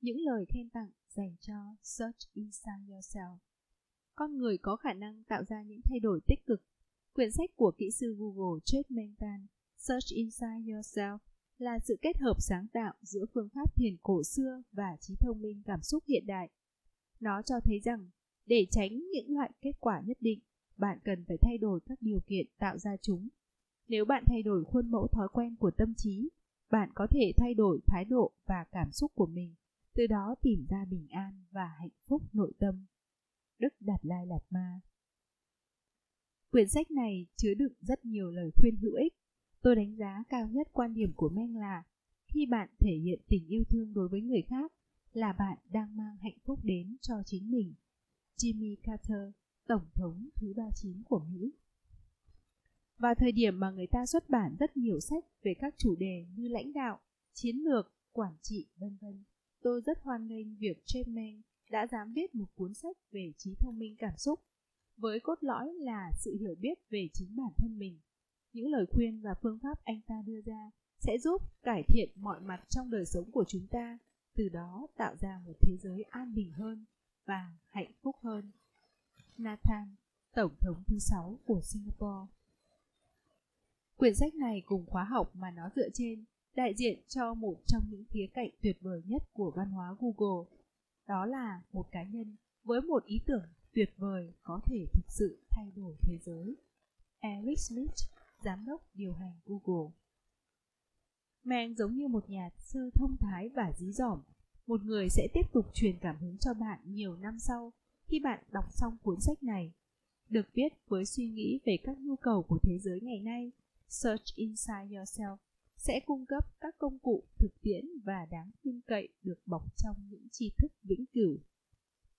những lời khen tặng dành cho Search Inside Yourself. Con người có khả năng tạo ra những thay đổi tích cực. Quyển sách của kỹ sư Google Chet Mentan, Search Inside Yourself, là sự kết hợp sáng tạo giữa phương pháp thiền cổ xưa và trí thông minh cảm xúc hiện đại. Nó cho thấy rằng, để tránh những loại kết quả nhất định, bạn cần phải thay đổi các điều kiện tạo ra chúng. Nếu bạn thay đổi khuôn mẫu thói quen của tâm trí, bạn có thể thay đổi thái độ và cảm xúc của mình, từ đó tìm ra bình an và hạnh phúc nội tâm. Đức Đạt Lai Lạt Ma Quyển sách này chứa đựng rất nhiều lời khuyên hữu ích. Tôi đánh giá cao nhất quan điểm của Meng là khi bạn thể hiện tình yêu thương đối với người khác là bạn đang mang hạnh phúc đến cho chính mình. Jimmy Carter, Tổng thống thứ 39 của Mỹ vào thời điểm mà người ta xuất bản rất nhiều sách về các chủ đề như lãnh đạo, chiến lược, quản trị, vân vân. Tôi rất hoan nghênh việc Chapman đã dám viết một cuốn sách về trí thông minh cảm xúc, với cốt lõi là sự hiểu biết về chính bản thân mình. Những lời khuyên và phương pháp anh ta đưa ra sẽ giúp cải thiện mọi mặt trong đời sống của chúng ta, từ đó tạo ra một thế giới an bình hơn và hạnh phúc hơn. Nathan, Tổng thống thứ sáu của Singapore Quyển sách này cùng khóa học mà nó dựa trên đại diện cho một trong những khía cạnh tuyệt vời nhất của văn hóa Google. Đó là một cá nhân với một ý tưởng tuyệt vời có thể thực sự thay đổi thế giới. Eric Smith, giám đốc điều hành Google. Mang giống như một nhà sư thông thái và dí dỏm, một người sẽ tiếp tục truyền cảm hứng cho bạn nhiều năm sau khi bạn đọc xong cuốn sách này. Được viết với suy nghĩ về các nhu cầu của thế giới ngày nay Search Inside Yourself sẽ cung cấp các công cụ thực tiễn và đáng tin cậy được bọc trong những tri thức vĩnh cửu.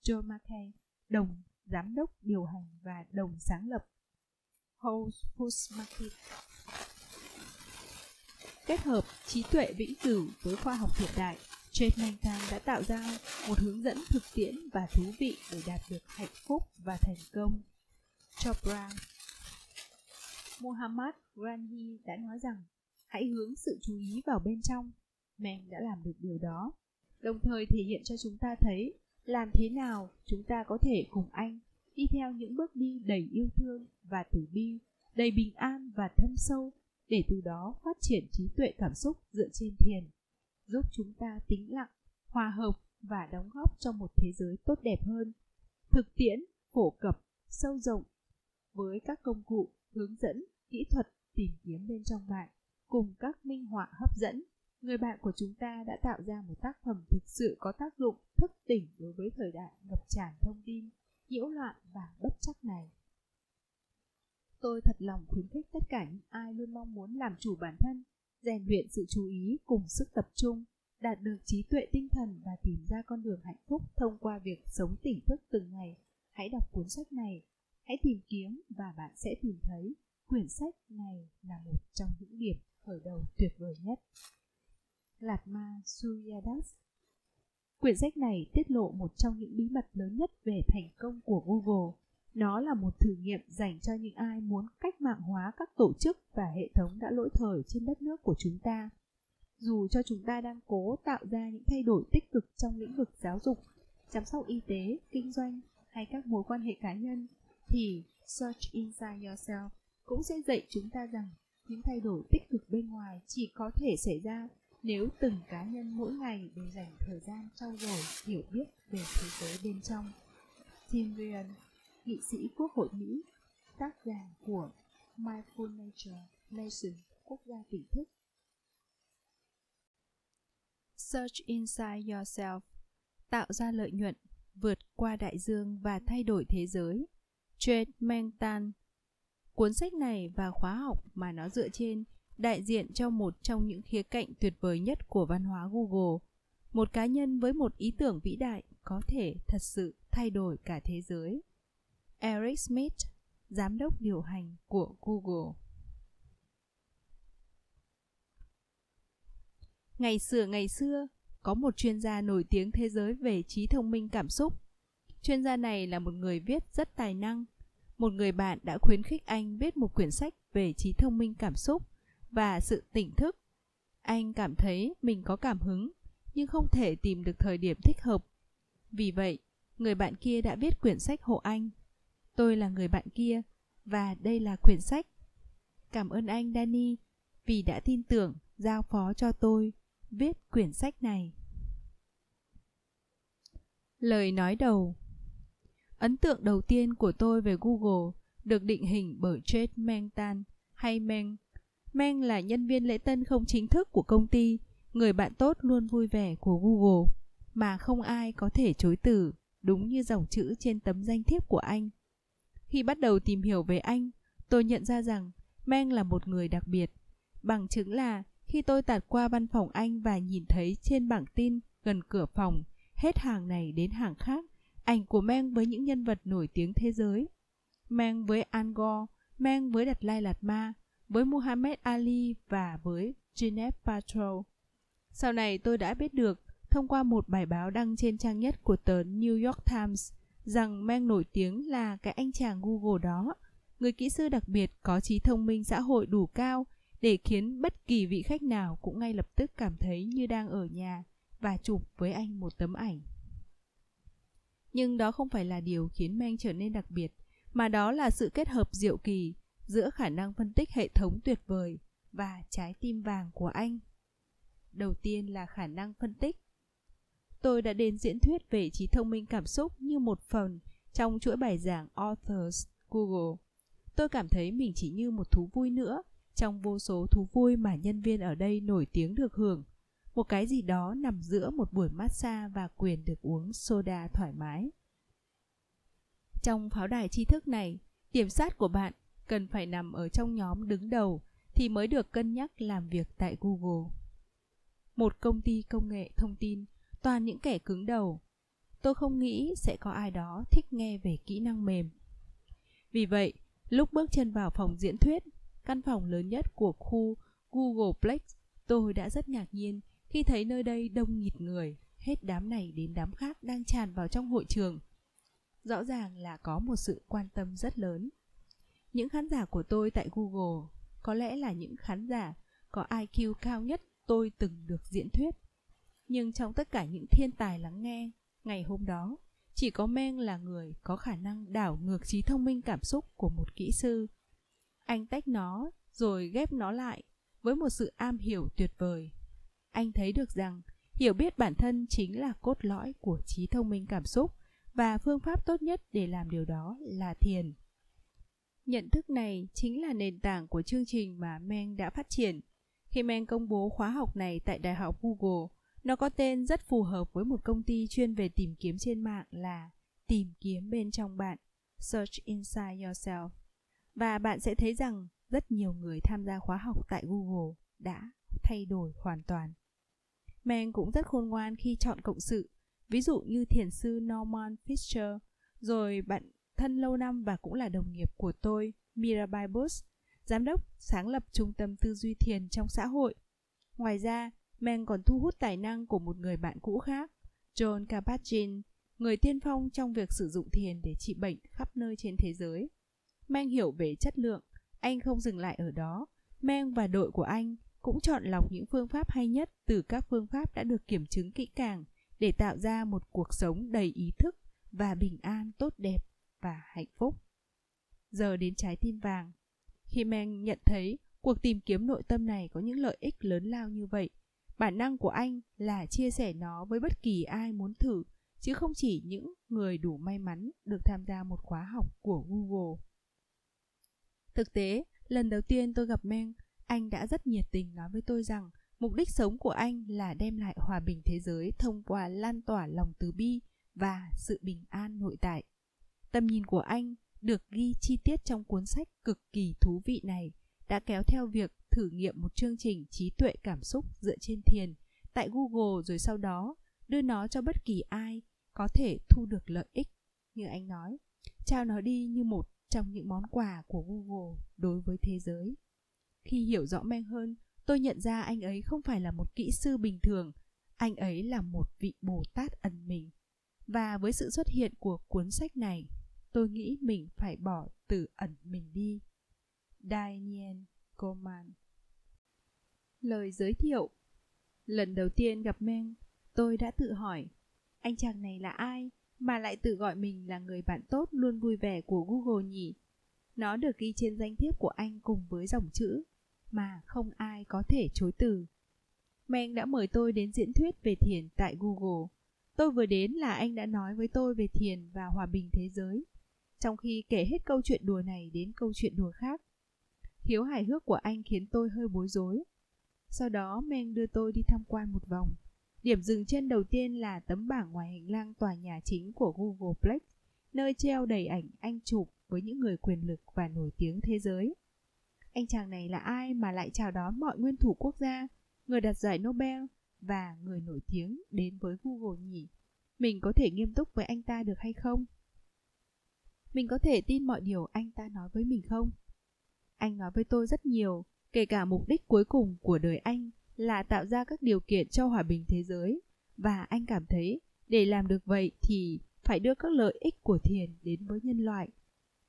Joe McKay, đồng giám đốc điều hành và đồng sáng lập Whole Foods Market. Kết hợp trí tuệ vĩnh cửu với khoa học hiện đại, Jane Mankan đã tạo ra một hướng dẫn thực tiễn và thú vị để đạt được hạnh phúc và thành công. Chopra Muhammad Gandhi đã nói rằng hãy hướng sự chú ý vào bên trong. men đã làm được điều đó, đồng thời thể hiện cho chúng ta thấy làm thế nào chúng ta có thể cùng anh đi theo những bước đi đầy yêu thương và tử bi, đầy bình an và thâm sâu để từ đó phát triển trí tuệ cảm xúc dựa trên thiền, giúp chúng ta tĩnh lặng, hòa hợp và đóng góp cho một thế giới tốt đẹp hơn. Thực tiễn, phổ cập, sâu rộng với các công cụ, hướng dẫn kỹ thuật tìm kiếm bên trong bạn cùng các minh họa hấp dẫn, người bạn của chúng ta đã tạo ra một tác phẩm thực sự có tác dụng thức tỉnh đối với thời đại ngập tràn thông tin, nhiễu loạn và bất chắc này. Tôi thật lòng khuyến khích tất cả những ai luôn mong muốn làm chủ bản thân, rèn luyện sự chú ý cùng sức tập trung, đạt được trí tuệ tinh thần và tìm ra con đường hạnh phúc thông qua việc sống tỉnh thức từng ngày. Hãy đọc cuốn sách này, hãy tìm kiếm và bạn sẽ tìm thấy Quyển sách này là một trong những điểm khởi đầu tuyệt vời nhất. Lạt Ma Suryadas Quyển sách này tiết lộ một trong những bí mật lớn nhất về thành công của Google. Nó là một thử nghiệm dành cho những ai muốn cách mạng hóa các tổ chức và hệ thống đã lỗi thời trên đất nước của chúng ta. Dù cho chúng ta đang cố tạo ra những thay đổi tích cực trong lĩnh vực giáo dục, chăm sóc y tế, kinh doanh hay các mối quan hệ cá nhân, thì Search Inside Yourself cũng sẽ dạy chúng ta rằng những thay đổi tích cực bên ngoài chỉ có thể xảy ra nếu từng cá nhân mỗi ngày đều dành thời gian trau dồi hiểu biết về thế giới bên trong. Tim Ryan, nghị sĩ Quốc hội Mỹ, tác giả của Mindful Nature Nation, quốc gia tỉnh thức. Search Inside Yourself Tạo ra lợi nhuận, vượt qua đại dương và thay đổi thế giới. Trade Mentan Cuốn sách này và khóa học mà nó dựa trên đại diện cho một trong những khía cạnh tuyệt vời nhất của văn hóa Google. Một cá nhân với một ý tưởng vĩ đại có thể thật sự thay đổi cả thế giới. Eric Smith, giám đốc điều hành của Google. Ngày xưa ngày xưa, có một chuyên gia nổi tiếng thế giới về trí thông minh cảm xúc. Chuyên gia này là một người viết rất tài năng một người bạn đã khuyến khích anh viết một quyển sách về trí thông minh cảm xúc và sự tỉnh thức. Anh cảm thấy mình có cảm hứng, nhưng không thể tìm được thời điểm thích hợp. Vì vậy, người bạn kia đã viết quyển sách hộ anh. Tôi là người bạn kia, và đây là quyển sách. Cảm ơn anh Danny vì đã tin tưởng giao phó cho tôi viết quyển sách này. Lời nói đầu Ấn tượng đầu tiên của tôi về Google được định hình bởi Jade Mengtan hay Meng. Meng là nhân viên lễ tân không chính thức của công ty, người bạn tốt luôn vui vẻ của Google, mà không ai có thể chối từ, đúng như dòng chữ trên tấm danh thiếp của anh. Khi bắt đầu tìm hiểu về anh, tôi nhận ra rằng Meng là một người đặc biệt. Bằng chứng là khi tôi tạt qua văn phòng anh và nhìn thấy trên bảng tin gần cửa phòng, hết hàng này đến hàng khác, ảnh của Meng với những nhân vật nổi tiếng thế giới. Meng với Al Gore, Meng với Đạt Lai Lạt Ma, với Muhammad Ali và với Gwyneth Paltrow. Sau này tôi đã biết được thông qua một bài báo đăng trên trang nhất của tờ New York Times rằng Meng nổi tiếng là cái anh chàng Google đó, người kỹ sư đặc biệt có trí thông minh xã hội đủ cao để khiến bất kỳ vị khách nào cũng ngay lập tức cảm thấy như đang ở nhà và chụp với anh một tấm ảnh. Nhưng đó không phải là điều khiến men trở nên đặc biệt, mà đó là sự kết hợp diệu kỳ giữa khả năng phân tích hệ thống tuyệt vời và trái tim vàng của anh. Đầu tiên là khả năng phân tích. Tôi đã đến diễn thuyết về trí thông minh cảm xúc như một phần trong chuỗi bài giảng Authors Google. Tôi cảm thấy mình chỉ như một thú vui nữa trong vô số thú vui mà nhân viên ở đây nổi tiếng được hưởng. Một cái gì đó nằm giữa một buổi massage và quyền được uống soda thoải mái. Trong pháo đài tri thức này, điểm sát của bạn cần phải nằm ở trong nhóm đứng đầu thì mới được cân nhắc làm việc tại Google. Một công ty công nghệ thông tin, toàn những kẻ cứng đầu. Tôi không nghĩ sẽ có ai đó thích nghe về kỹ năng mềm. Vì vậy, lúc bước chân vào phòng diễn thuyết, căn phòng lớn nhất của khu Googleplex, tôi đã rất ngạc nhiên khi thấy nơi đây đông nghịt người, hết đám này đến đám khác đang tràn vào trong hội trường. Rõ ràng là có một sự quan tâm rất lớn. Những khán giả của tôi tại Google có lẽ là những khán giả có IQ cao nhất tôi từng được diễn thuyết. Nhưng trong tất cả những thiên tài lắng nghe, ngày hôm đó, chỉ có Meng là người có khả năng đảo ngược trí thông minh cảm xúc của một kỹ sư. Anh tách nó rồi ghép nó lại với một sự am hiểu tuyệt vời. Anh thấy được rằng hiểu biết bản thân chính là cốt lõi của trí thông minh cảm xúc và phương pháp tốt nhất để làm điều đó là thiền. Nhận thức này chính là nền tảng của chương trình mà Meng đã phát triển. Khi Meng công bố khóa học này tại Đại học Google, nó có tên rất phù hợp với một công ty chuyên về tìm kiếm trên mạng là Tìm kiếm bên trong bạn, Search Inside Yourself. Và bạn sẽ thấy rằng rất nhiều người tham gia khóa học tại Google đã thay đổi hoàn toàn. Meng cũng rất khôn ngoan khi chọn cộng sự, ví dụ như thiền sư Norman Fisher, rồi bạn thân lâu năm và cũng là đồng nghiệp của tôi, Mirabai Bush, giám đốc sáng lập trung tâm tư duy thiền trong xã hội. Ngoài ra, Meng còn thu hút tài năng của một người bạn cũ khác, John Kabat-Zinn, người tiên phong trong việc sử dụng thiền để trị bệnh khắp nơi trên thế giới. Meng hiểu về chất lượng, anh không dừng lại ở đó. Meng và đội của anh cũng chọn lọc những phương pháp hay nhất từ các phương pháp đã được kiểm chứng kỹ càng để tạo ra một cuộc sống đầy ý thức và bình an tốt đẹp và hạnh phúc. Giờ đến trái tim vàng. Khi Meng nhận thấy cuộc tìm kiếm nội tâm này có những lợi ích lớn lao như vậy, bản năng của anh là chia sẻ nó với bất kỳ ai muốn thử, chứ không chỉ những người đủ may mắn được tham gia một khóa học của Google. Thực tế, lần đầu tiên tôi gặp Meng, anh đã rất nhiệt tình nói với tôi rằng mục đích sống của anh là đem lại hòa bình thế giới thông qua lan tỏa lòng từ bi và sự bình an nội tại. Tầm nhìn của anh được ghi chi tiết trong cuốn sách cực kỳ thú vị này, đã kéo theo việc thử nghiệm một chương trình trí tuệ cảm xúc dựa trên thiền tại Google rồi sau đó đưa nó cho bất kỳ ai có thể thu được lợi ích như anh nói, trao nó đi như một trong những món quà của Google đối với thế giới. Khi hiểu rõ men hơn, tôi nhận ra anh ấy không phải là một kỹ sư bình thường, anh ấy là một vị Bồ Tát ẩn mình. Và với sự xuất hiện của cuốn sách này, tôi nghĩ mình phải bỏ từ ẩn mình đi. Daniel Goleman Lời giới thiệu Lần đầu tiên gặp Meng, Tôi đã tự hỏi, anh chàng này là ai mà lại tự gọi mình là người bạn tốt luôn vui vẻ của Google nhỉ? Nó được ghi trên danh thiếp của anh cùng với dòng chữ mà không ai có thể chối từ. Meng đã mời tôi đến diễn thuyết về thiền tại Google. Tôi vừa đến là anh đã nói với tôi về thiền và hòa bình thế giới, trong khi kể hết câu chuyện đùa này đến câu chuyện đùa khác. Hiếu hài hước của anh khiến tôi hơi bối rối. Sau đó Meng đưa tôi đi tham quan một vòng. Điểm dừng chân đầu tiên là tấm bảng ngoài hành lang tòa nhà chính của Google Plex, nơi treo đầy ảnh anh chụp với những người quyền lực và nổi tiếng thế giới. Anh chàng này là ai mà lại chào đón mọi nguyên thủ quốc gia, người đạt giải Nobel và người nổi tiếng đến với Google nhỉ? Mình có thể nghiêm túc với anh ta được hay không? Mình có thể tin mọi điều anh ta nói với mình không? Anh nói với tôi rất nhiều, kể cả mục đích cuối cùng của đời anh là tạo ra các điều kiện cho hòa bình thế giới và anh cảm thấy để làm được vậy thì phải đưa các lợi ích của thiền đến với nhân loại.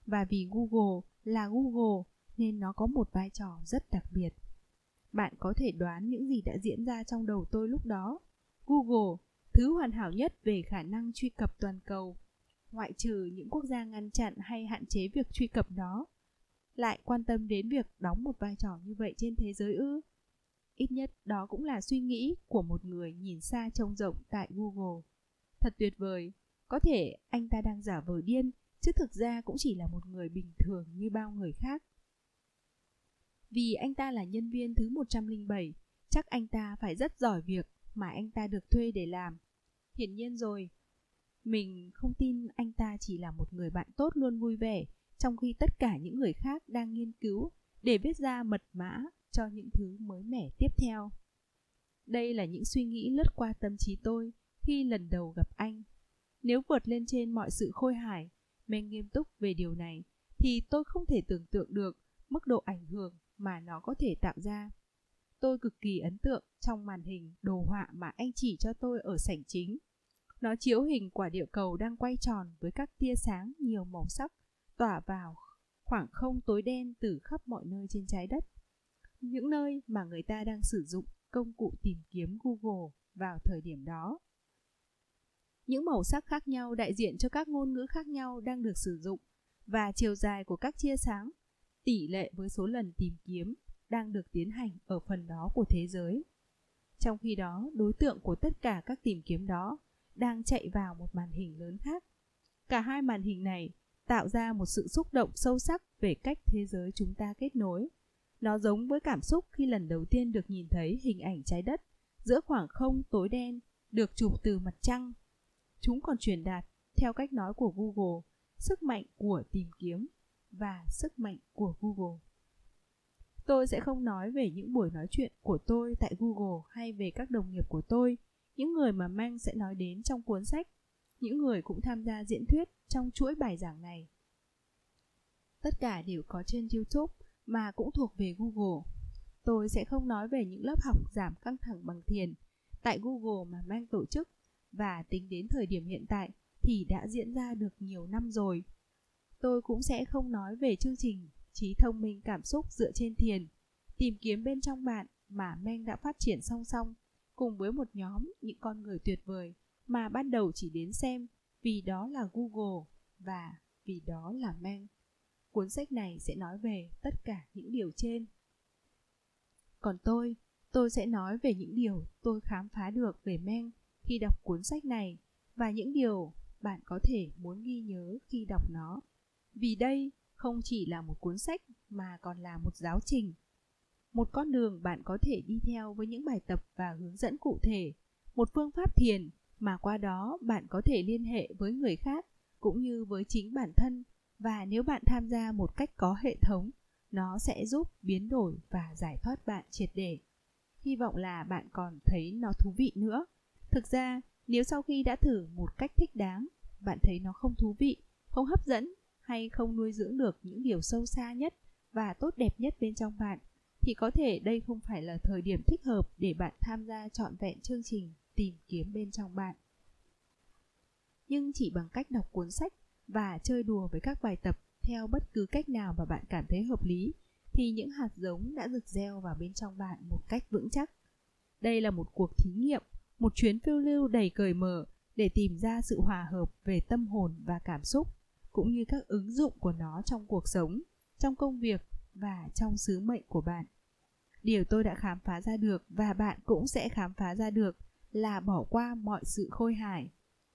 Và vì Google là Google nên nó có một vai trò rất đặc biệt. Bạn có thể đoán những gì đã diễn ra trong đầu tôi lúc đó. Google, thứ hoàn hảo nhất về khả năng truy cập toàn cầu, ngoại trừ những quốc gia ngăn chặn hay hạn chế việc truy cập nó, lại quan tâm đến việc đóng một vai trò như vậy trên thế giới ư? Ít nhất đó cũng là suy nghĩ của một người nhìn xa trông rộng tại Google. Thật tuyệt vời, có thể anh ta đang giả vờ điên, chứ thực ra cũng chỉ là một người bình thường như bao người khác. Vì anh ta là nhân viên thứ 107, chắc anh ta phải rất giỏi việc mà anh ta được thuê để làm. Hiển nhiên rồi, mình không tin anh ta chỉ là một người bạn tốt luôn vui vẻ, trong khi tất cả những người khác đang nghiên cứu để viết ra mật mã cho những thứ mới mẻ tiếp theo. Đây là những suy nghĩ lướt qua tâm trí tôi khi lần đầu gặp anh. Nếu vượt lên trên mọi sự khôi hài, men nghiêm túc về điều này, thì tôi không thể tưởng tượng được mức độ ảnh hưởng mà nó có thể tạo ra. Tôi cực kỳ ấn tượng trong màn hình đồ họa mà anh chỉ cho tôi ở sảnh chính. Nó chiếu hình quả địa cầu đang quay tròn với các tia sáng nhiều màu sắc, tỏa vào khoảng không tối đen từ khắp mọi nơi trên trái đất. Những nơi mà người ta đang sử dụng công cụ tìm kiếm Google vào thời điểm đó. Những màu sắc khác nhau, đại diện cho các ngôn ngữ khác nhau đang được sử dụng và chiều dài của các chia sáng tỷ lệ với số lần tìm kiếm đang được tiến hành ở phần đó của thế giới. Trong khi đó, đối tượng của tất cả các tìm kiếm đó đang chạy vào một màn hình lớn khác. Cả hai màn hình này tạo ra một sự xúc động sâu sắc về cách thế giới chúng ta kết nối. Nó giống với cảm xúc khi lần đầu tiên được nhìn thấy hình ảnh trái đất giữa khoảng không tối đen được chụp từ mặt trăng. Chúng còn truyền đạt, theo cách nói của Google, sức mạnh của tìm kiếm và sức mạnh của Google. Tôi sẽ không nói về những buổi nói chuyện của tôi tại Google hay về các đồng nghiệp của tôi, những người mà Mang sẽ nói đến trong cuốn sách, những người cũng tham gia diễn thuyết trong chuỗi bài giảng này. Tất cả đều có trên YouTube mà cũng thuộc về Google. Tôi sẽ không nói về những lớp học giảm căng thẳng bằng thiền tại Google mà Mang tổ chức và tính đến thời điểm hiện tại thì đã diễn ra được nhiều năm rồi tôi cũng sẽ không nói về chương trình trí thông minh cảm xúc dựa trên thiền, tìm kiếm bên trong bạn mà Meng đã phát triển song song cùng với một nhóm những con người tuyệt vời mà ban đầu chỉ đến xem vì đó là Google và vì đó là Meng. Cuốn sách này sẽ nói về tất cả những điều trên. Còn tôi, tôi sẽ nói về những điều tôi khám phá được về Meng khi đọc cuốn sách này và những điều bạn có thể muốn ghi nhớ khi đọc nó. Vì đây không chỉ là một cuốn sách mà còn là một giáo trình. Một con đường bạn có thể đi theo với những bài tập và hướng dẫn cụ thể, một phương pháp thiền mà qua đó bạn có thể liên hệ với người khác cũng như với chính bản thân và nếu bạn tham gia một cách có hệ thống, nó sẽ giúp biến đổi và giải thoát bạn triệt để. Hy vọng là bạn còn thấy nó thú vị nữa. Thực ra, nếu sau khi đã thử một cách thích đáng, bạn thấy nó không thú vị, không hấp dẫn hay không nuôi dưỡng được những điều sâu xa nhất và tốt đẹp nhất bên trong bạn thì có thể đây không phải là thời điểm thích hợp để bạn tham gia trọn vẹn chương trình tìm kiếm bên trong bạn. Nhưng chỉ bằng cách đọc cuốn sách và chơi đùa với các bài tập theo bất cứ cách nào mà bạn cảm thấy hợp lý thì những hạt giống đã được gieo vào bên trong bạn một cách vững chắc. Đây là một cuộc thí nghiệm, một chuyến phiêu lưu đầy cởi mở để tìm ra sự hòa hợp về tâm hồn và cảm xúc, cũng như các ứng dụng của nó trong cuộc sống, trong công việc và trong sứ mệnh của bạn. Điều tôi đã khám phá ra được và bạn cũng sẽ khám phá ra được là bỏ qua mọi sự khôi hài.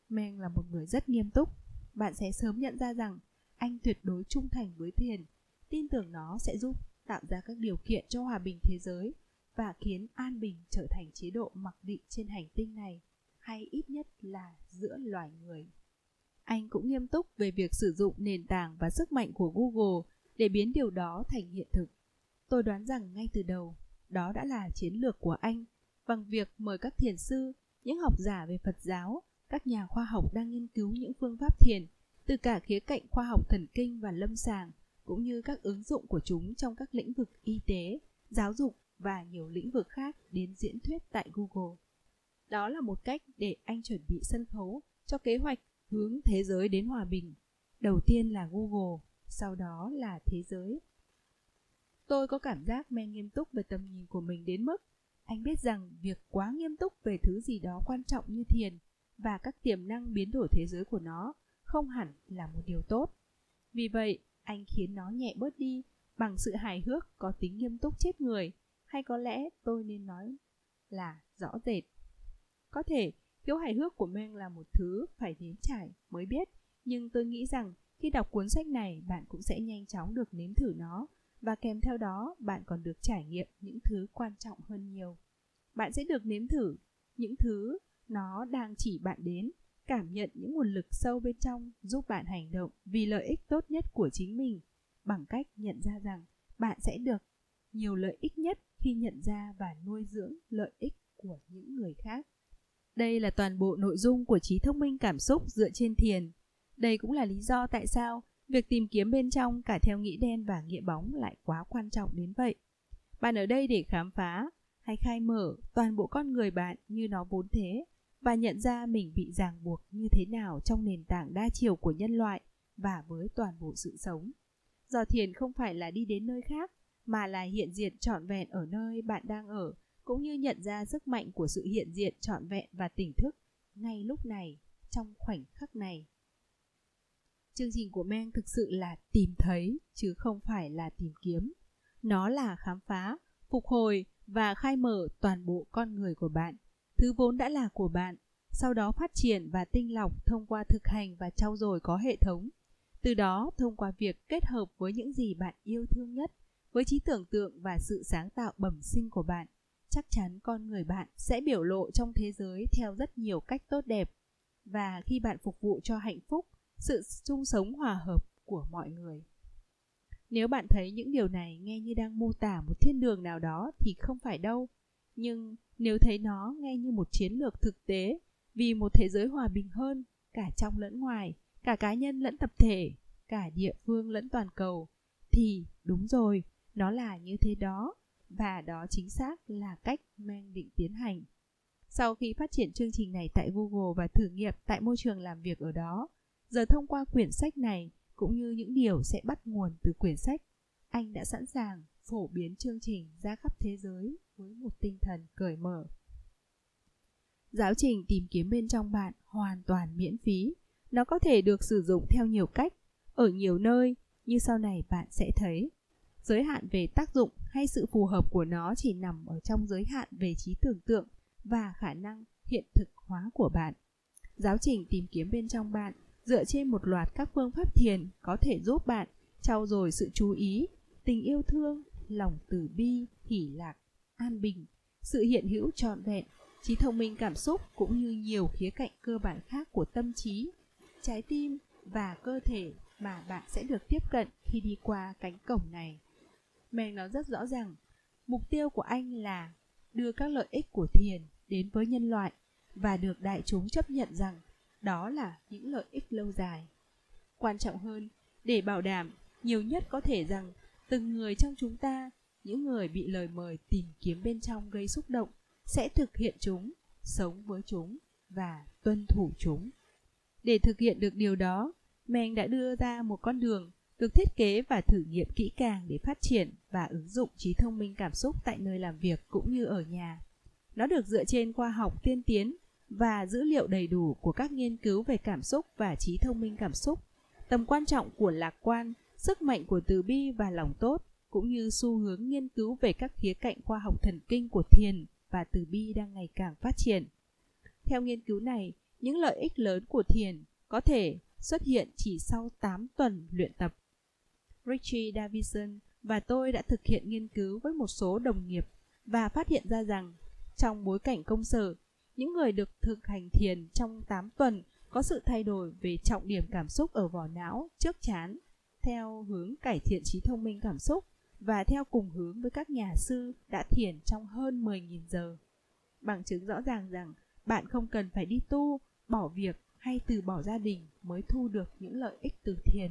Meng là một người rất nghiêm túc. Bạn sẽ sớm nhận ra rằng anh tuyệt đối trung thành với thiền, tin tưởng nó sẽ giúp tạo ra các điều kiện cho hòa bình thế giới và khiến an bình trở thành chế độ mặc định trên hành tinh này hay ít nhất là giữa loài người. Anh cũng nghiêm túc về việc sử dụng nền tảng và sức mạnh của Google để biến điều đó thành hiện thực. Tôi đoán rằng ngay từ đầu, đó đã là chiến lược của anh bằng việc mời các thiền sư, những học giả về Phật giáo, các nhà khoa học đang nghiên cứu những phương pháp thiền từ cả khía cạnh khoa học thần kinh và lâm sàng cũng như các ứng dụng của chúng trong các lĩnh vực y tế, giáo dục và nhiều lĩnh vực khác đến diễn thuyết tại Google. Đó là một cách để anh chuẩn bị sân khấu cho kế hoạch hướng thế giới đến hòa bình. Đầu tiên là Google, sau đó là thế giới. Tôi có cảm giác men nghiêm túc về tầm nhìn của mình đến mức anh biết rằng việc quá nghiêm túc về thứ gì đó quan trọng như thiền và các tiềm năng biến đổi thế giới của nó không hẳn là một điều tốt. Vì vậy, anh khiến nó nhẹ bớt đi bằng sự hài hước có tính nghiêm túc chết người, hay có lẽ tôi nên nói là rõ rệt. Có thể Kiểu hài hước của Meng là một thứ phải nếm trải mới biết, nhưng tôi nghĩ rằng khi đọc cuốn sách này bạn cũng sẽ nhanh chóng được nếm thử nó và kèm theo đó bạn còn được trải nghiệm những thứ quan trọng hơn nhiều. Bạn sẽ được nếm thử những thứ nó đang chỉ bạn đến, cảm nhận những nguồn lực sâu bên trong giúp bạn hành động vì lợi ích tốt nhất của chính mình bằng cách nhận ra rằng bạn sẽ được nhiều lợi ích nhất khi nhận ra và nuôi dưỡng lợi ích của những người khác. Đây là toàn bộ nội dung của trí thông minh cảm xúc dựa trên thiền. Đây cũng là lý do tại sao việc tìm kiếm bên trong cả theo nghĩ đen và nghĩa bóng lại quá quan trọng đến vậy. Bạn ở đây để khám phá hay khai mở toàn bộ con người bạn như nó vốn thế và nhận ra mình bị ràng buộc như thế nào trong nền tảng đa chiều của nhân loại và với toàn bộ sự sống. Do thiền không phải là đi đến nơi khác, mà là hiện diện trọn vẹn ở nơi bạn đang ở cũng như nhận ra sức mạnh của sự hiện diện trọn vẹn và tỉnh thức ngay lúc này, trong khoảnh khắc này. Chương trình của men thực sự là tìm thấy, chứ không phải là tìm kiếm. Nó là khám phá, phục hồi và khai mở toàn bộ con người của bạn. Thứ vốn đã là của bạn, sau đó phát triển và tinh lọc thông qua thực hành và trau dồi có hệ thống. Từ đó, thông qua việc kết hợp với những gì bạn yêu thương nhất, với trí tưởng tượng và sự sáng tạo bẩm sinh của bạn chắc chắn con người bạn sẽ biểu lộ trong thế giới theo rất nhiều cách tốt đẹp. Và khi bạn phục vụ cho hạnh phúc, sự chung sống hòa hợp của mọi người. Nếu bạn thấy những điều này nghe như đang mô tả một thiên đường nào đó thì không phải đâu. Nhưng nếu thấy nó nghe như một chiến lược thực tế, vì một thế giới hòa bình hơn, cả trong lẫn ngoài, cả cá nhân lẫn tập thể, cả địa phương lẫn toàn cầu, thì đúng rồi, nó là như thế đó và đó chính xác là cách mang định tiến hành. Sau khi phát triển chương trình này tại Google và thử nghiệm tại môi trường làm việc ở đó, giờ thông qua quyển sách này cũng như những điều sẽ bắt nguồn từ quyển sách, anh đã sẵn sàng phổ biến chương trình ra khắp thế giới với một tinh thần cởi mở. Giáo trình tìm kiếm bên trong bạn hoàn toàn miễn phí. Nó có thể được sử dụng theo nhiều cách, ở nhiều nơi, như sau này bạn sẽ thấy giới hạn về tác dụng hay sự phù hợp của nó chỉ nằm ở trong giới hạn về trí tưởng tượng và khả năng hiện thực hóa của bạn. Giáo trình tìm kiếm bên trong bạn dựa trên một loạt các phương pháp thiền có thể giúp bạn trau dồi sự chú ý, tình yêu thương, lòng từ bi, hỷ lạc, an bình, sự hiện hữu trọn vẹn, trí thông minh cảm xúc cũng như nhiều khía cạnh cơ bản khác của tâm trí, trái tim và cơ thể mà bạn sẽ được tiếp cận khi đi qua cánh cổng này. Meng nói rất rõ ràng, mục tiêu của anh là đưa các lợi ích của thiền đến với nhân loại và được đại chúng chấp nhận rằng đó là những lợi ích lâu dài. Quan trọng hơn, để bảo đảm nhiều nhất có thể rằng từng người trong chúng ta, những người bị lời mời tìm kiếm bên trong gây xúc động, sẽ thực hiện chúng, sống với chúng và tuân thủ chúng. Để thực hiện được điều đó, Meng đã đưa ra một con đường được thiết kế và thử nghiệm kỹ càng để phát triển và ứng dụng trí thông minh cảm xúc tại nơi làm việc cũng như ở nhà. Nó được dựa trên khoa học tiên tiến và dữ liệu đầy đủ của các nghiên cứu về cảm xúc và trí thông minh cảm xúc, tầm quan trọng của lạc quan, sức mạnh của từ bi và lòng tốt, cũng như xu hướng nghiên cứu về các khía cạnh khoa học thần kinh của thiền và từ bi đang ngày càng phát triển. Theo nghiên cứu này, những lợi ích lớn của thiền có thể xuất hiện chỉ sau 8 tuần luyện tập. Richie Davison và tôi đã thực hiện nghiên cứu với một số đồng nghiệp và phát hiện ra rằng trong bối cảnh công sở, những người được thực hành thiền trong 8 tuần có sự thay đổi về trọng điểm cảm xúc ở vỏ não trước chán theo hướng cải thiện trí thông minh cảm xúc và theo cùng hướng với các nhà sư đã thiền trong hơn 10.000 giờ. Bằng chứng rõ ràng rằng bạn không cần phải đi tu, bỏ việc hay từ bỏ gia đình mới thu được những lợi ích từ thiền.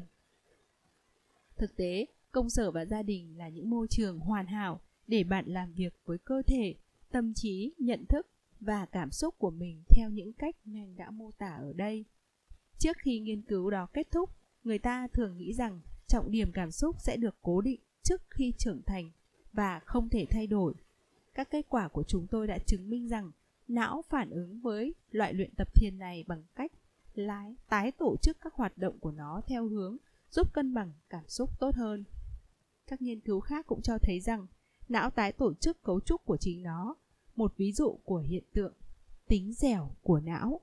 Thực tế, công sở và gia đình là những môi trường hoàn hảo để bạn làm việc với cơ thể, tâm trí, nhận thức và cảm xúc của mình theo những cách mình đã mô tả ở đây. Trước khi nghiên cứu đó kết thúc, người ta thường nghĩ rằng trọng điểm cảm xúc sẽ được cố định trước khi trưởng thành và không thể thay đổi. Các kết quả của chúng tôi đã chứng minh rằng não phản ứng với loại luyện tập thiền này bằng cách lái tái tổ chức các hoạt động của nó theo hướng giúp cân bằng cảm xúc tốt hơn. Các nghiên cứu khác cũng cho thấy rằng não tái tổ chức cấu trúc của chính nó, một ví dụ của hiện tượng tính dẻo của não.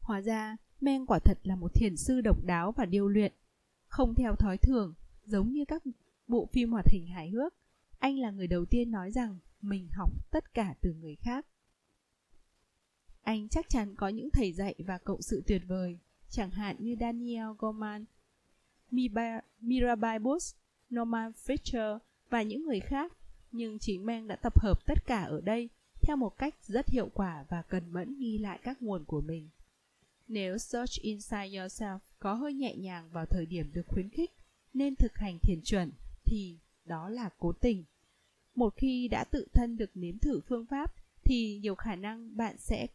Hóa ra, Men quả thật là một thiền sư độc đáo và điêu luyện, không theo thói thường, giống như các bộ phim hoạt hình hài hước. Anh là người đầu tiên nói rằng mình học tất cả từ người khác. Anh chắc chắn có những thầy dạy và cộng sự tuyệt vời, chẳng hạn như Daniel Goleman, Mirabai Bush, Norman Fisher và những người khác, nhưng chính Meng đã tập hợp tất cả ở đây theo một cách rất hiệu quả và cần mẫn ghi lại các nguồn của mình. Nếu Search Inside Yourself có hơi nhẹ nhàng vào thời điểm được khuyến khích nên thực hành thiền chuẩn thì đó là cố tình. Một khi đã tự thân được nếm thử phương pháp thì nhiều khả năng bạn sẽ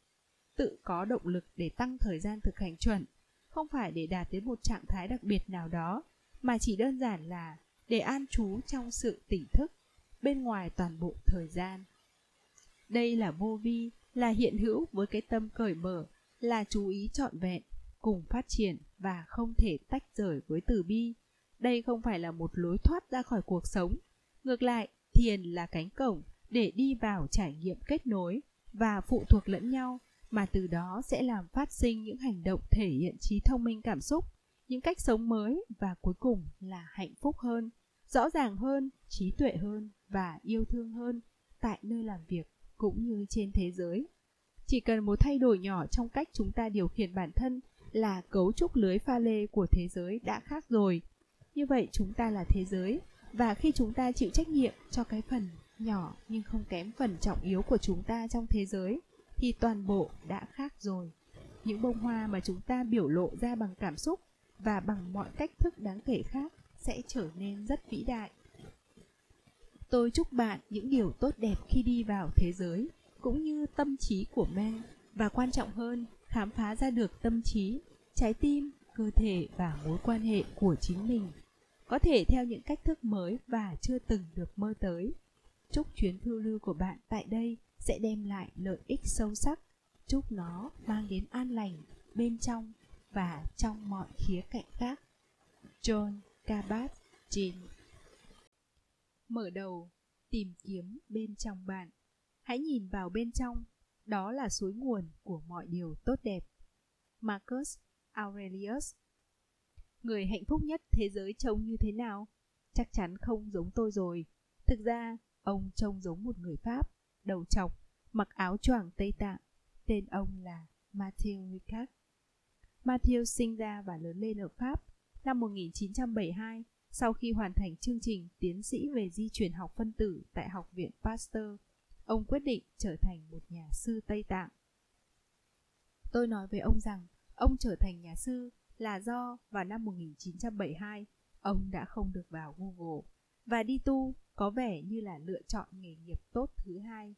tự có động lực để tăng thời gian thực hành chuẩn, không phải để đạt đến một trạng thái đặc biệt nào đó, mà chỉ đơn giản là để an trú trong sự tỉnh thức bên ngoài toàn bộ thời gian. Đây là vô vi, là hiện hữu với cái tâm cởi mở, là chú ý trọn vẹn, cùng phát triển và không thể tách rời với từ bi. Đây không phải là một lối thoát ra khỏi cuộc sống. Ngược lại, thiền là cánh cổng để đi vào trải nghiệm kết nối và phụ thuộc lẫn nhau mà từ đó sẽ làm phát sinh những hành động thể hiện trí thông minh cảm xúc, những cách sống mới và cuối cùng là hạnh phúc hơn, rõ ràng hơn, trí tuệ hơn và yêu thương hơn tại nơi làm việc cũng như trên thế giới. Chỉ cần một thay đổi nhỏ trong cách chúng ta điều khiển bản thân là cấu trúc lưới pha lê của thế giới đã khác rồi. Như vậy chúng ta là thế giới và khi chúng ta chịu trách nhiệm cho cái phần nhỏ nhưng không kém phần trọng yếu của chúng ta trong thế giới thì toàn bộ đã khác rồi. Những bông hoa mà chúng ta biểu lộ ra bằng cảm xúc và bằng mọi cách thức đáng kể khác sẽ trở nên rất vĩ đại. Tôi chúc bạn những điều tốt đẹp khi đi vào thế giới, cũng như tâm trí của men và quan trọng hơn, khám phá ra được tâm trí, trái tim, cơ thể và mối quan hệ của chính mình có thể theo những cách thức mới và chưa từng được mơ tới chúc chuyến thư lưu của bạn tại đây sẽ đem lại lợi ích sâu sắc chúc nó mang đến an lành bên trong và trong mọi khía cạnh khác. John kabat jin mở đầu, tìm kiếm bên trong bạn. Hãy nhìn vào bên trong, đó là suối nguồn của mọi điều tốt đẹp. Marcus aurelius người hạnh phúc nhất thế giới trông như thế nào? Chắc chắn không giống tôi rồi. Thực ra, ông trông giống một người pháp đầu trọc mặc áo choàng tây tạng, tên ông là Matthew Ricard. Matthew sinh ra và lớn lên ở Pháp năm 1972 sau khi hoàn thành chương trình tiến sĩ về di truyền học phân tử tại Học viện Pasteur ông quyết định trở thành một nhà sư Tây Tạng. Tôi nói với ông rằng ông trở thành nhà sư là do vào năm 1972 ông đã không được vào Google và đi tu có vẻ như là lựa chọn nghề nghiệp tốt thứ hai.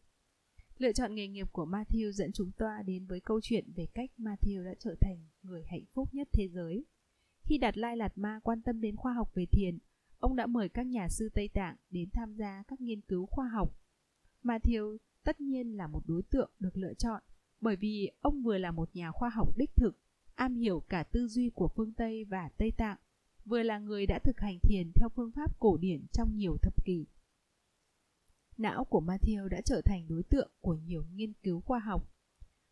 Lựa chọn nghề nghiệp của Matthew dẫn chúng ta đến với câu chuyện về cách Matthew đã trở thành người hạnh phúc nhất thế giới. Khi Đạt Lai Lạt Ma quan tâm đến khoa học về thiền, ông đã mời các nhà sư Tây Tạng đến tham gia các nghiên cứu khoa học Matthew tất nhiên là một đối tượng được lựa chọn bởi vì ông vừa là một nhà khoa học đích thực, am hiểu cả tư duy của phương Tây và Tây Tạng, vừa là người đã thực hành thiền theo phương pháp cổ điển trong nhiều thập kỷ. Não của Matthew đã trở thành đối tượng của nhiều nghiên cứu khoa học.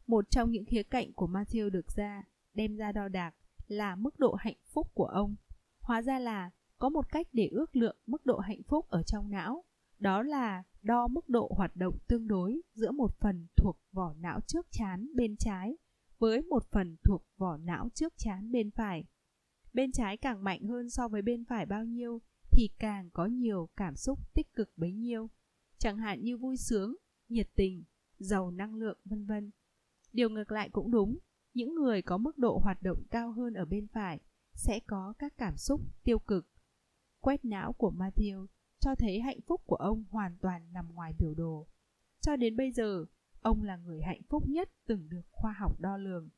Một trong những khía cạnh của Matthew được ra, đem ra đo đạc là mức độ hạnh phúc của ông. Hóa ra là có một cách để ước lượng mức độ hạnh phúc ở trong não, đó là đo mức độ hoạt động tương đối giữa một phần thuộc vỏ não trước chán bên trái với một phần thuộc vỏ não trước chán bên phải. Bên trái càng mạnh hơn so với bên phải bao nhiêu thì càng có nhiều cảm xúc tích cực bấy nhiêu, chẳng hạn như vui sướng, nhiệt tình, giàu năng lượng vân vân. Điều ngược lại cũng đúng, những người có mức độ hoạt động cao hơn ở bên phải sẽ có các cảm xúc tiêu cực. Quét não của Matthew cho thấy hạnh phúc của ông hoàn toàn nằm ngoài biểu đồ. Cho đến bây giờ, ông là người hạnh phúc nhất từng được khoa học đo lường.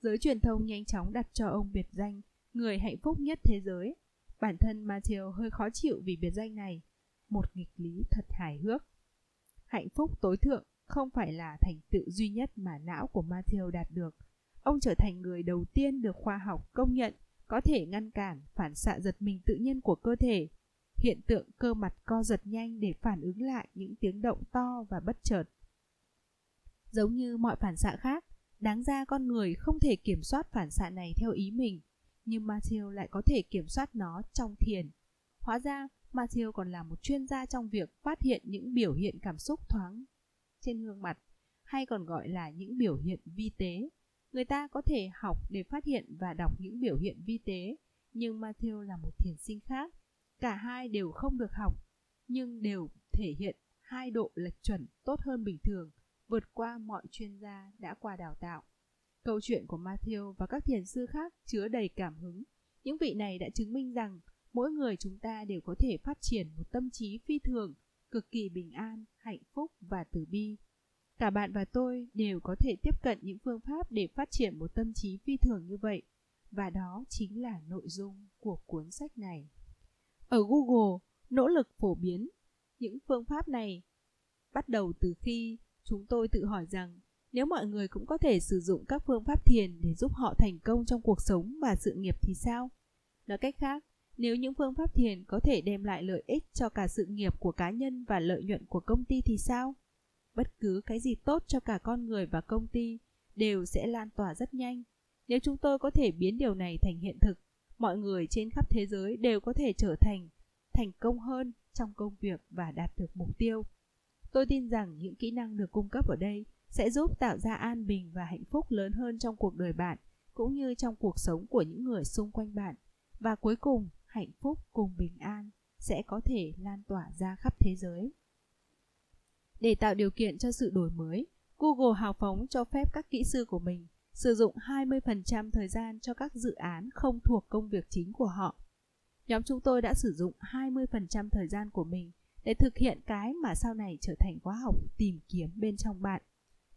Giới truyền thông nhanh chóng đặt cho ông biệt danh người hạnh phúc nhất thế giới. Bản thân Matthew hơi khó chịu vì biệt danh này, một nghịch lý thật hài hước. Hạnh phúc tối thượng không phải là thành tựu duy nhất mà não của Matthew đạt được. Ông trở thành người đầu tiên được khoa học công nhận có thể ngăn cản phản xạ giật mình tự nhiên của cơ thể hiện tượng cơ mặt co giật nhanh để phản ứng lại những tiếng động to và bất chợt. Giống như mọi phản xạ khác, đáng ra con người không thể kiểm soát phản xạ này theo ý mình, nhưng Matthew lại có thể kiểm soát nó trong thiền. Hóa ra, Matthew còn là một chuyên gia trong việc phát hiện những biểu hiện cảm xúc thoáng trên gương mặt, hay còn gọi là những biểu hiện vi tế. Người ta có thể học để phát hiện và đọc những biểu hiện vi tế, nhưng Matthew là một thiền sinh khác Cả hai đều không được học, nhưng đều thể hiện hai độ lệch chuẩn tốt hơn bình thường, vượt qua mọi chuyên gia đã qua đào tạo. Câu chuyện của Matthew và các thiền sư khác chứa đầy cảm hứng. Những vị này đã chứng minh rằng mỗi người chúng ta đều có thể phát triển một tâm trí phi thường, cực kỳ bình an, hạnh phúc và từ bi. Cả bạn và tôi đều có thể tiếp cận những phương pháp để phát triển một tâm trí phi thường như vậy, và đó chính là nội dung của cuốn sách này. Ở Google, nỗ lực phổ biến những phương pháp này bắt đầu từ khi chúng tôi tự hỏi rằng nếu mọi người cũng có thể sử dụng các phương pháp thiền để giúp họ thành công trong cuộc sống và sự nghiệp thì sao? Nói cách khác, nếu những phương pháp thiền có thể đem lại lợi ích cho cả sự nghiệp của cá nhân và lợi nhuận của công ty thì sao? Bất cứ cái gì tốt cho cả con người và công ty đều sẽ lan tỏa rất nhanh. Nếu chúng tôi có thể biến điều này thành hiện thực, mọi người trên khắp thế giới đều có thể trở thành thành công hơn trong công việc và đạt được mục tiêu. Tôi tin rằng những kỹ năng được cung cấp ở đây sẽ giúp tạo ra an bình và hạnh phúc lớn hơn trong cuộc đời bạn cũng như trong cuộc sống của những người xung quanh bạn và cuối cùng hạnh phúc cùng bình an sẽ có thể lan tỏa ra khắp thế giới. Để tạo điều kiện cho sự đổi mới, Google hào phóng cho phép các kỹ sư của mình sử dụng 20% thời gian cho các dự án không thuộc công việc chính của họ. Nhóm chúng tôi đã sử dụng 20% thời gian của mình để thực hiện cái mà sau này trở thành khóa học tìm kiếm bên trong bạn.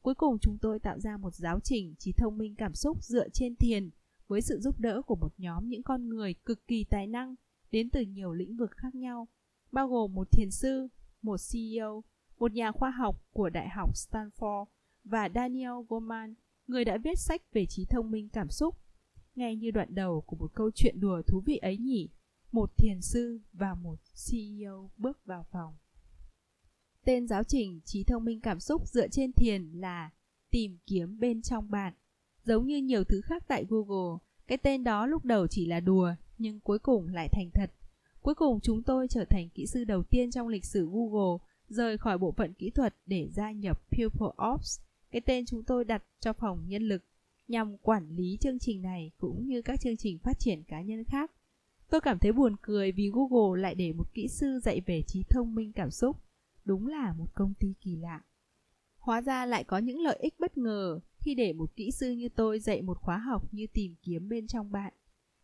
Cuối cùng chúng tôi tạo ra một giáo trình trí thông minh cảm xúc dựa trên thiền với sự giúp đỡ của một nhóm những con người cực kỳ tài năng đến từ nhiều lĩnh vực khác nhau, bao gồm một thiền sư, một CEO, một nhà khoa học của Đại học Stanford và Daniel Goleman, người đã viết sách về trí thông minh cảm xúc. Nghe như đoạn đầu của một câu chuyện đùa thú vị ấy nhỉ, một thiền sư và một CEO bước vào phòng. Tên giáo trình trí thông minh cảm xúc dựa trên thiền là tìm kiếm bên trong bạn. Giống như nhiều thứ khác tại Google, cái tên đó lúc đầu chỉ là đùa nhưng cuối cùng lại thành thật. Cuối cùng chúng tôi trở thành kỹ sư đầu tiên trong lịch sử Google rời khỏi bộ phận kỹ thuật để gia nhập People Ops cái tên chúng tôi đặt cho phòng nhân lực nhằm quản lý chương trình này cũng như các chương trình phát triển cá nhân khác. Tôi cảm thấy buồn cười vì Google lại để một kỹ sư dạy về trí thông minh cảm xúc. Đúng là một công ty kỳ lạ. Hóa ra lại có những lợi ích bất ngờ khi để một kỹ sư như tôi dạy một khóa học như tìm kiếm bên trong bạn.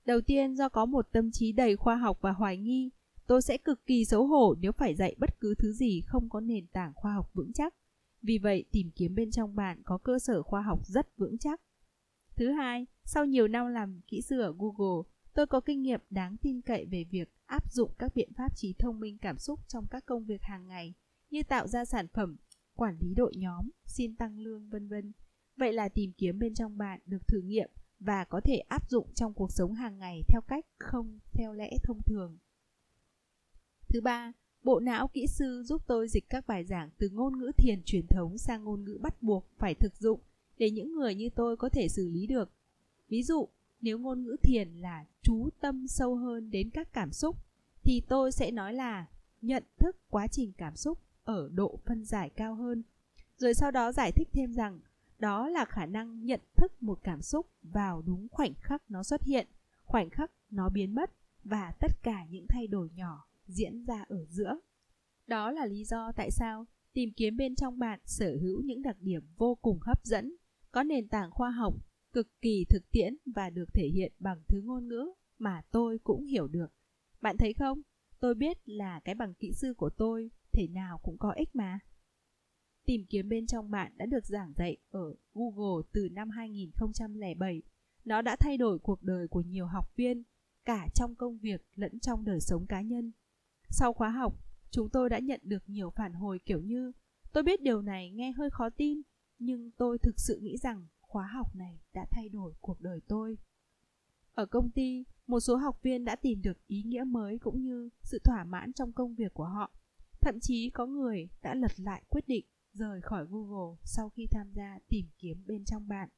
Đầu tiên do có một tâm trí đầy khoa học và hoài nghi, tôi sẽ cực kỳ xấu hổ nếu phải dạy bất cứ thứ gì không có nền tảng khoa học vững chắc. Vì vậy, tìm kiếm bên trong bạn có cơ sở khoa học rất vững chắc. Thứ hai, sau nhiều năm làm kỹ sư ở Google, tôi có kinh nghiệm đáng tin cậy về việc áp dụng các biện pháp trí thông minh cảm xúc trong các công việc hàng ngày như tạo ra sản phẩm quản lý đội nhóm, xin tăng lương vân vân. Vậy là tìm kiếm bên trong bạn được thử nghiệm và có thể áp dụng trong cuộc sống hàng ngày theo cách không theo lẽ thông thường. Thứ ba, bộ não kỹ sư giúp tôi dịch các bài giảng từ ngôn ngữ thiền truyền thống sang ngôn ngữ bắt buộc phải thực dụng để những người như tôi có thể xử lý được. Ví dụ, nếu ngôn ngữ thiền là chú tâm sâu hơn đến các cảm xúc thì tôi sẽ nói là nhận thức quá trình cảm xúc ở độ phân giải cao hơn. Rồi sau đó giải thích thêm rằng đó là khả năng nhận thức một cảm xúc vào đúng khoảnh khắc nó xuất hiện, khoảnh khắc nó biến mất và tất cả những thay đổi nhỏ diễn ra ở giữa. Đó là lý do tại sao tìm kiếm bên trong bạn sở hữu những đặc điểm vô cùng hấp dẫn, có nền tảng khoa học, cực kỳ thực tiễn và được thể hiện bằng thứ ngôn ngữ mà tôi cũng hiểu được. Bạn thấy không? Tôi biết là cái bằng kỹ sư của tôi thể nào cũng có ích mà. Tìm kiếm bên trong bạn đã được giảng dạy ở Google từ năm 2007. Nó đã thay đổi cuộc đời của nhiều học viên, cả trong công việc lẫn trong đời sống cá nhân. Sau khóa học, chúng tôi đã nhận được nhiều phản hồi kiểu như Tôi biết điều này nghe hơi khó tin, nhưng tôi thực sự nghĩ rằng khóa học này đã thay đổi cuộc đời tôi. Ở công ty, một số học viên đã tìm được ý nghĩa mới cũng như sự thỏa mãn trong công việc của họ. Thậm chí có người đã lật lại quyết định rời khỏi Google sau khi tham gia tìm kiếm bên trong bạn.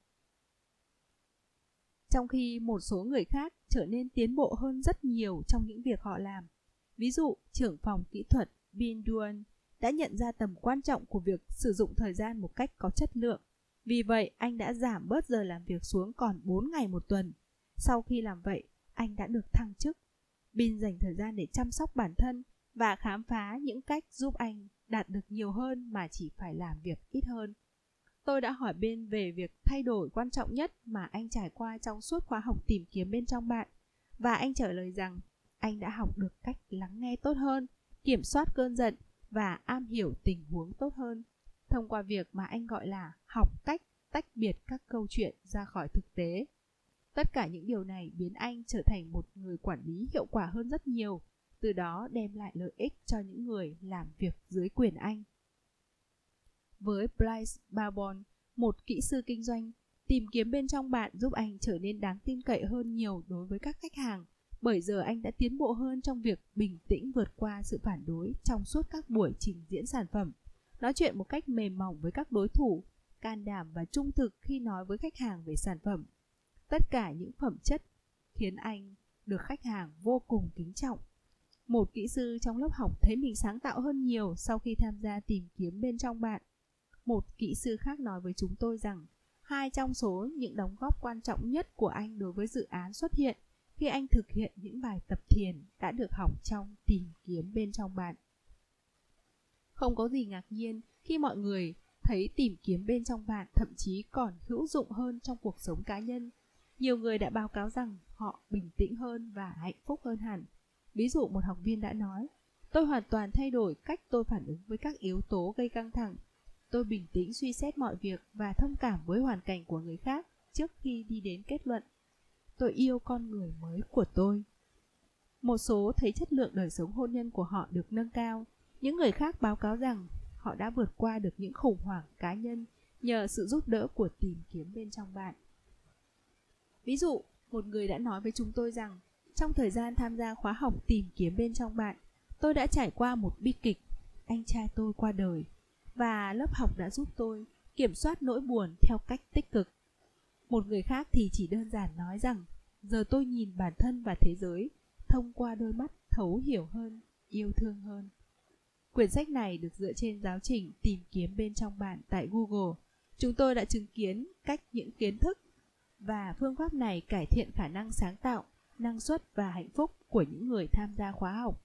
Trong khi một số người khác trở nên tiến bộ hơn rất nhiều trong những việc họ làm. Ví dụ, trưởng phòng kỹ thuật Bin Duan đã nhận ra tầm quan trọng của việc sử dụng thời gian một cách có chất lượng. Vì vậy, anh đã giảm bớt giờ làm việc xuống còn 4 ngày một tuần. Sau khi làm vậy, anh đã được thăng chức. Bin dành thời gian để chăm sóc bản thân và khám phá những cách giúp anh đạt được nhiều hơn mà chỉ phải làm việc ít hơn. Tôi đã hỏi bên về việc thay đổi quan trọng nhất mà anh trải qua trong suốt khóa học tìm kiếm bên trong bạn và anh trả lời rằng anh đã học được cách lắng nghe tốt hơn, kiểm soát cơn giận và am hiểu tình huống tốt hơn thông qua việc mà anh gọi là học cách tách biệt các câu chuyện ra khỏi thực tế. Tất cả những điều này biến anh trở thành một người quản lý hiệu quả hơn rất nhiều từ đó đem lại lợi ích cho những người làm việc dưới quyền anh. Với Blythe Barbon, một kỹ sư kinh doanh, tìm kiếm bên trong bạn giúp anh trở nên đáng tin cậy hơn nhiều đối với các khách hàng, bởi giờ anh đã tiến bộ hơn trong việc bình tĩnh vượt qua sự phản đối trong suốt các buổi trình diễn sản phẩm, nói chuyện một cách mềm mỏng với các đối thủ, can đảm và trung thực khi nói với khách hàng về sản phẩm. Tất cả những phẩm chất khiến anh được khách hàng vô cùng kính trọng một kỹ sư trong lớp học thấy mình sáng tạo hơn nhiều sau khi tham gia tìm kiếm bên trong bạn. Một kỹ sư khác nói với chúng tôi rằng, hai trong số những đóng góp quan trọng nhất của anh đối với dự án xuất hiện khi anh thực hiện những bài tập thiền đã được học trong tìm kiếm bên trong bạn. Không có gì ngạc nhiên khi mọi người thấy tìm kiếm bên trong bạn thậm chí còn hữu dụng hơn trong cuộc sống cá nhân. Nhiều người đã báo cáo rằng họ bình tĩnh hơn và hạnh phúc hơn hẳn Ví dụ một học viên đã nói, tôi hoàn toàn thay đổi cách tôi phản ứng với các yếu tố gây căng thẳng. Tôi bình tĩnh suy xét mọi việc và thông cảm với hoàn cảnh của người khác trước khi đi đến kết luận. Tôi yêu con người mới của tôi. Một số thấy chất lượng đời sống hôn nhân của họ được nâng cao. Những người khác báo cáo rằng họ đã vượt qua được những khủng hoảng cá nhân nhờ sự giúp đỡ của tìm kiếm bên trong bạn. Ví dụ, một người đã nói với chúng tôi rằng trong thời gian tham gia khóa học tìm kiếm bên trong bạn, tôi đã trải qua một bi kịch. Anh trai tôi qua đời và lớp học đã giúp tôi kiểm soát nỗi buồn theo cách tích cực. Một người khác thì chỉ đơn giản nói rằng giờ tôi nhìn bản thân và thế giới thông qua đôi mắt thấu hiểu hơn, yêu thương hơn. Quyển sách này được dựa trên giáo trình tìm kiếm bên trong bạn tại Google. Chúng tôi đã chứng kiến cách những kiến thức và phương pháp này cải thiện khả năng sáng tạo năng suất và hạnh phúc của những người tham gia khóa học.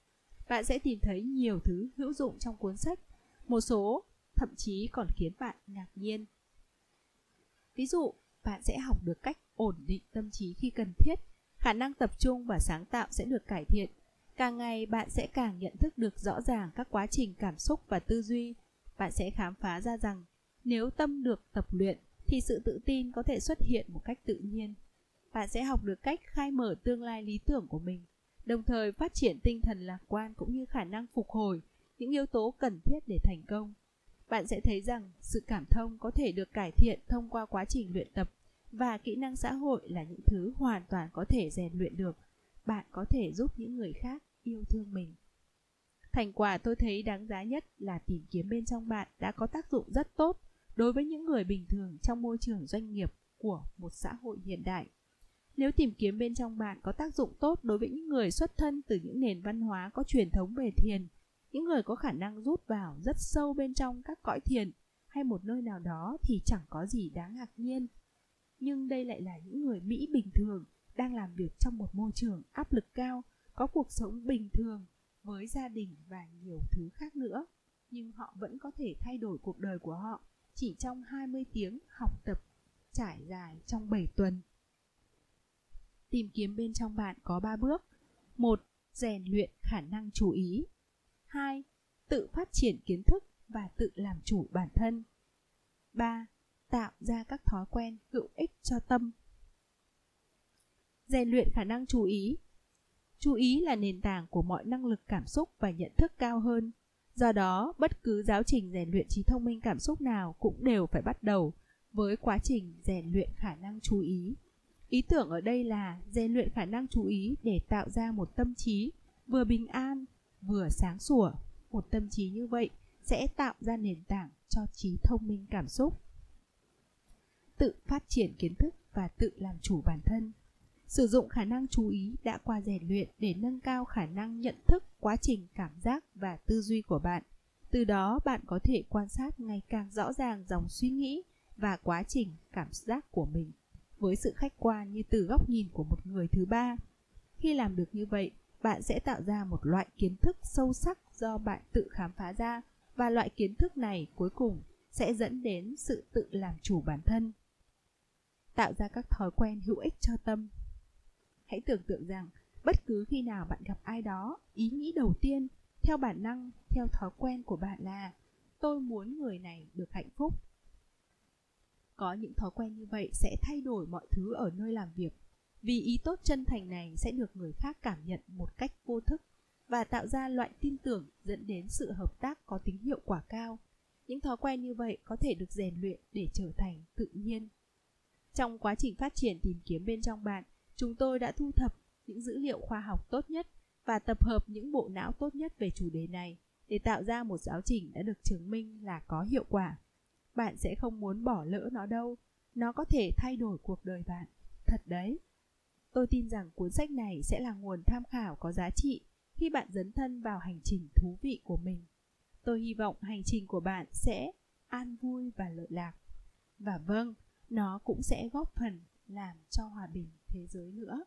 Bạn sẽ tìm thấy nhiều thứ hữu dụng trong cuốn sách, một số thậm chí còn khiến bạn ngạc nhiên. Ví dụ, bạn sẽ học được cách ổn định tâm trí khi cần thiết, khả năng tập trung và sáng tạo sẽ được cải thiện. Càng ngày bạn sẽ càng nhận thức được rõ ràng các quá trình cảm xúc và tư duy. Bạn sẽ khám phá ra rằng nếu tâm được tập luyện thì sự tự tin có thể xuất hiện một cách tự nhiên bạn sẽ học được cách khai mở tương lai lý tưởng của mình, đồng thời phát triển tinh thần lạc quan cũng như khả năng phục hồi, những yếu tố cần thiết để thành công. bạn sẽ thấy rằng sự cảm thông có thể được cải thiện thông qua quá trình luyện tập và kỹ năng xã hội là những thứ hoàn toàn có thể rèn luyện được. Bạn có thể giúp những người khác yêu thương mình. Thành quả tôi thấy đáng giá nhất là tìm kiếm bên trong bạn đã có tác dụng rất tốt đối với những người bình thường trong môi trường doanh nghiệp của một xã hội hiện đại. Nếu tìm kiếm bên trong bạn có tác dụng tốt đối với những người xuất thân từ những nền văn hóa có truyền thống về thiền, những người có khả năng rút vào rất sâu bên trong các cõi thiền hay một nơi nào đó thì chẳng có gì đáng ngạc nhiên. Nhưng đây lại là những người Mỹ bình thường đang làm việc trong một môi trường áp lực cao, có cuộc sống bình thường với gia đình và nhiều thứ khác nữa. Nhưng họ vẫn có thể thay đổi cuộc đời của họ chỉ trong 20 tiếng học tập trải dài trong 7 tuần. Tìm kiếm bên trong bạn có 3 bước. 1. Rèn luyện khả năng chú ý. 2. Tự phát triển kiến thức và tự làm chủ bản thân. 3. Tạo ra các thói quen hữu ích cho tâm. Rèn luyện khả năng chú ý. Chú ý là nền tảng của mọi năng lực cảm xúc và nhận thức cao hơn. Do đó, bất cứ giáo trình rèn luyện trí thông minh cảm xúc nào cũng đều phải bắt đầu với quá trình rèn luyện khả năng chú ý. Ý tưởng ở đây là rèn luyện khả năng chú ý để tạo ra một tâm trí vừa bình an, vừa sáng sủa. Một tâm trí như vậy sẽ tạo ra nền tảng cho trí thông minh cảm xúc. Tự phát triển kiến thức và tự làm chủ bản thân. Sử dụng khả năng chú ý đã qua rèn luyện để nâng cao khả năng nhận thức quá trình cảm giác và tư duy của bạn. Từ đó bạn có thể quan sát ngày càng rõ ràng dòng suy nghĩ và quá trình cảm giác của mình với sự khách quan như từ góc nhìn của một người thứ ba. Khi làm được như vậy, bạn sẽ tạo ra một loại kiến thức sâu sắc do bạn tự khám phá ra và loại kiến thức này cuối cùng sẽ dẫn đến sự tự làm chủ bản thân. Tạo ra các thói quen hữu ích cho tâm. Hãy tưởng tượng rằng bất cứ khi nào bạn gặp ai đó, ý nghĩ đầu tiên theo bản năng, theo thói quen của bạn là tôi muốn người này được hạnh phúc có những thói quen như vậy sẽ thay đổi mọi thứ ở nơi làm việc. Vì ý tốt chân thành này sẽ được người khác cảm nhận một cách vô thức và tạo ra loại tin tưởng dẫn đến sự hợp tác có tính hiệu quả cao. Những thói quen như vậy có thể được rèn luyện để trở thành tự nhiên. Trong quá trình phát triển tìm kiếm bên trong bạn, chúng tôi đã thu thập những dữ liệu khoa học tốt nhất và tập hợp những bộ não tốt nhất về chủ đề này để tạo ra một giáo trình đã được chứng minh là có hiệu quả bạn sẽ không muốn bỏ lỡ nó đâu. Nó có thể thay đổi cuộc đời bạn. Thật đấy. Tôi tin rằng cuốn sách này sẽ là nguồn tham khảo có giá trị khi bạn dấn thân vào hành trình thú vị của mình. Tôi hy vọng hành trình của bạn sẽ an vui và lợi lạc. Và vâng nó cũng sẽ góp phần làm cho hòa bình thế giới nữa.